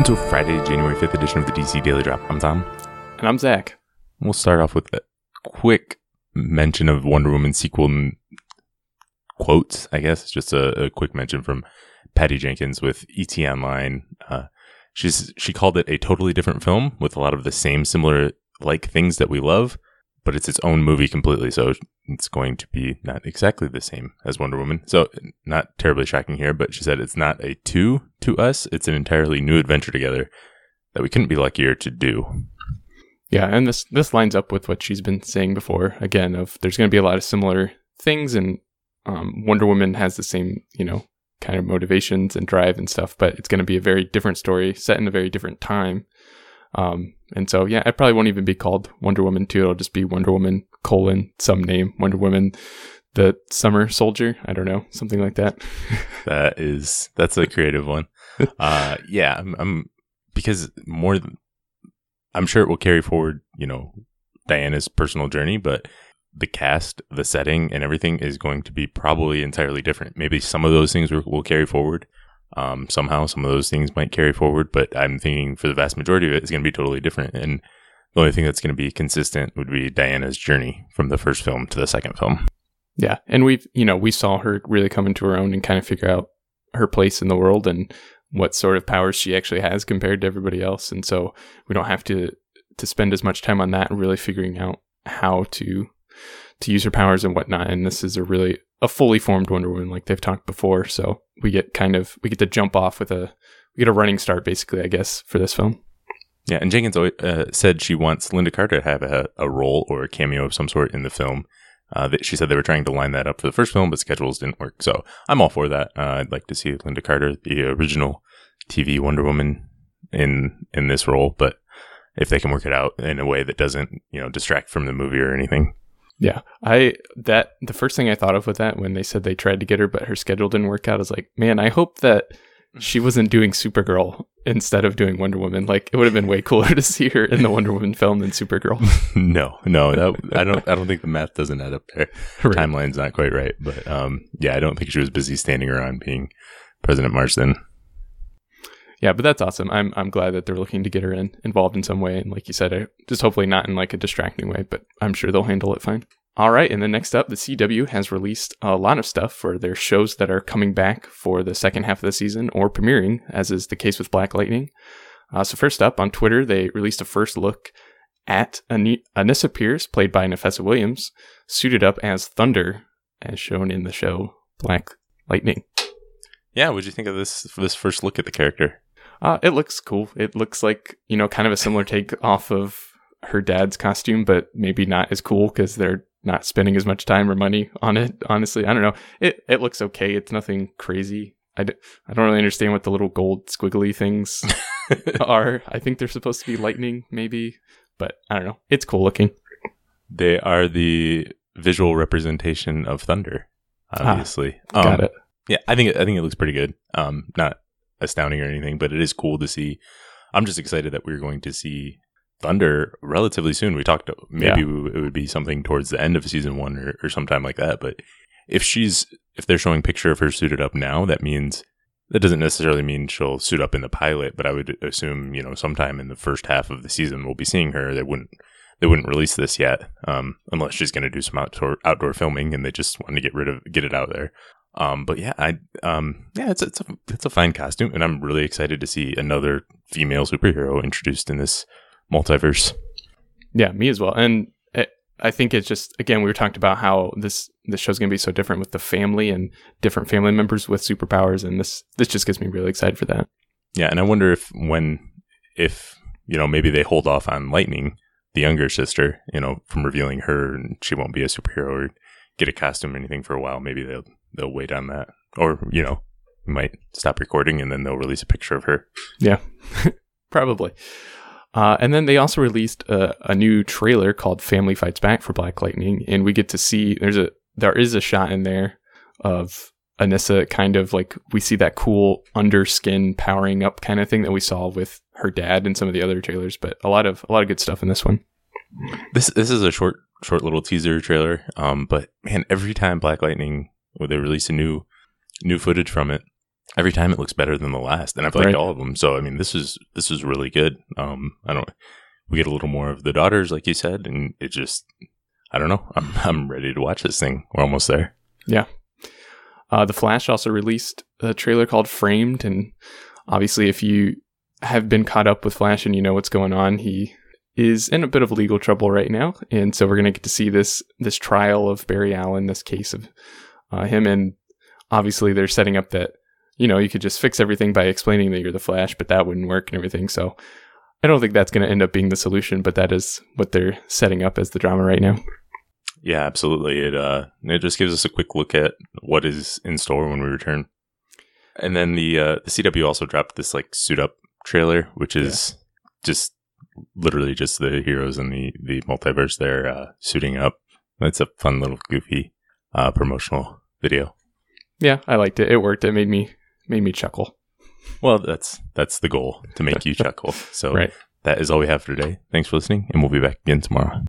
Welcome to Friday, January 5th edition of the DC Daily Drop. I'm Tom. And I'm Zach. We'll start off with a quick mention of Wonder Woman sequel quotes, I guess. Just a, a quick mention from Patty Jenkins with ET Online. Uh, she's She called it a totally different film with a lot of the same similar like things that we love, but it's its own movie completely. So it's going to be not exactly the same as Wonder Woman. So not terribly shocking here, but she said it's not a two to us. It's an entirely new adventure together that we couldn't be luckier to do. Yeah, and this this lines up with what she's been saying before. Again, of there's going to be a lot of similar things, and um, Wonder Woman has the same, you know, kind of motivations and drive and stuff, but it's going to be a very different story set in a very different time. Um, and so, yeah, it probably won't even be called Wonder Woman 2. It'll just be Wonder Woman colon some name, Wonder Woman, the Summer Soldier. I don't know, something like that. that is that's a creative one. Uh, yeah, I'm, I'm because more. I'm sure it will carry forward, you know, Diana's personal journey, but the cast, the setting, and everything is going to be probably entirely different. Maybe some of those things will, will carry forward, um, somehow some of those things might carry forward, but I'm thinking for the vast majority of it, it's going to be totally different. And the only thing that's going to be consistent would be Diana's journey from the first film to the second film. Yeah. And we've, you know, we saw her really come into her own and kind of figure out her place in the world and what sort of powers she actually has compared to everybody else. And so we don't have to, to spend as much time on that and really figuring out how to, to use her powers and whatnot. And this is a really a fully formed Wonder Woman, like they've talked before. So we get kind of we get to jump off with a we get a running start, basically, I guess, for this film. Yeah, and Jenkins uh, said she wants Lynda Carter to have a, a, role or a cameo of some sort in the film. Uh, she said they were trying to line that up for the first film, but schedules didn't work. So I'm all for that. Uh, I'd like to see Lynda Carter, the original TV Wonder Woman, in in this role. But if they can work it out in a way that doesn't, you know, distract from the movie or anything, yeah, I that the first thing I thought of with that when they said they tried to get her but her schedule didn't work out is like, man, I hope that she wasn't doing Supergirl instead of doing Wonder Woman. Like it would have been way cooler to see her in the Wonder Woman film than Supergirl. no, no, that, I don't. I don't think the math doesn't add up there. Right. Timeline's not quite right, but um, yeah, I don't think she was busy standing around being President Marsdin yeah, but that's awesome. I'm I'm glad that they're looking to get her in involved in some way, and like you said, I, just hopefully not in like a distracting way, but I'm sure they'll handle it fine. All right, and then next up, the CW has released a lot of stuff for their shows that are coming back for the second half of the season or premiering, as is the case with Black Lightning. Uh, so first up on Twitter, they released a first look at An- Anissa Pierce, played by Nafessa Williams, suited up as Thunder, as shown in the show Black Lightning. Yeah, what did you think of this this first look at the character? Uh, it looks cool. It looks like, you know, kind of a similar take off of her dad's costume, but maybe not as cool because they're not spending as much time or money on it. Honestly, I don't know. It it looks okay. It's nothing crazy. I d- I don't really understand what the little gold squiggly things are. I think they're supposed to be lightning, maybe, but I don't know. It's cool looking. They are the visual representation of thunder, ah, obviously. Ah, got um, it. Yeah, I think it, I think it looks pretty good. Um, not astounding or anything, but it is cool to see. I'm just excited that we're going to see Thunder relatively soon. We talked maybe yeah. it would be something towards the end of season one or, or sometime like that. But if she's if they're showing picture of her suited up now, that means that doesn't necessarily mean she'll suit up in the pilot. But I would assume you know sometime in the first half of the season we'll be seeing her. They wouldn't they wouldn't release this yet um, unless she's going to do some outdoor outdoor filming and they just want to get rid of get it out there. Um, but yeah, I um, yeah, it's it's a it's a fine costume, and I'm really excited to see another female superhero introduced in this multiverse. Yeah, me as well. And I think it's just again we were talking about how this this show's gonna be so different with the family and different family members with superpowers, and this this just gets me really excited for that. Yeah, and I wonder if when if you know maybe they hold off on Lightning, the younger sister, you know, from revealing her, and she won't be a superhero or get a costume or anything for a while. Maybe they'll they'll wait on that, or you know, might stop recording and then they'll release a picture of her. Yeah, probably. Uh, and then they also released a, a, new trailer called "Family Fights Back" for Black Lightning, and we get to see there's a there is a shot in there of Anissa kind of like we see that cool underskin powering up kind of thing that we saw with her dad and some of the other trailers, but a lot of a lot of good stuff in this one. This this is a short short little teaser trailer, um, but man, every time Black Lightning or they release a new new footage from it, every time it looks better than the last, and I've liked Right. all of them. So I mean, this is this is really good. Um, I don't. We get a little more of the daughters, like you said, and it just. I don't know. I'm I'm ready to watch this thing. We're almost there. Yeah. Uh, the Flash also released a trailer called Framed, and obviously, if you have been caught up with Flash and you know what's going on, he is in a bit of legal trouble right now, and so we're gonna get to see this this trial of Barry Allen, this case of uh, him, and obviously they're setting up that you know you could just fix everything by explaining that you're the Flash, but that wouldn't work and everything. So I don't think that's gonna end up being the solution, but that is what they're setting up as the drama right now. Yeah, absolutely. It uh, it just gives us a quick look at what is in store when we return. And then the uh, the CW also dropped this like suit up trailer, which is just literally just the heroes in the the multiverse there uh, suiting up. It's a fun little goofy uh, promotional video. Yeah, I liked it. It worked. It made me made me chuckle. Well, that's that's the goal to make you chuckle. So Right. that is all we have for today. Thanks for listening, and we'll be back again tomorrow.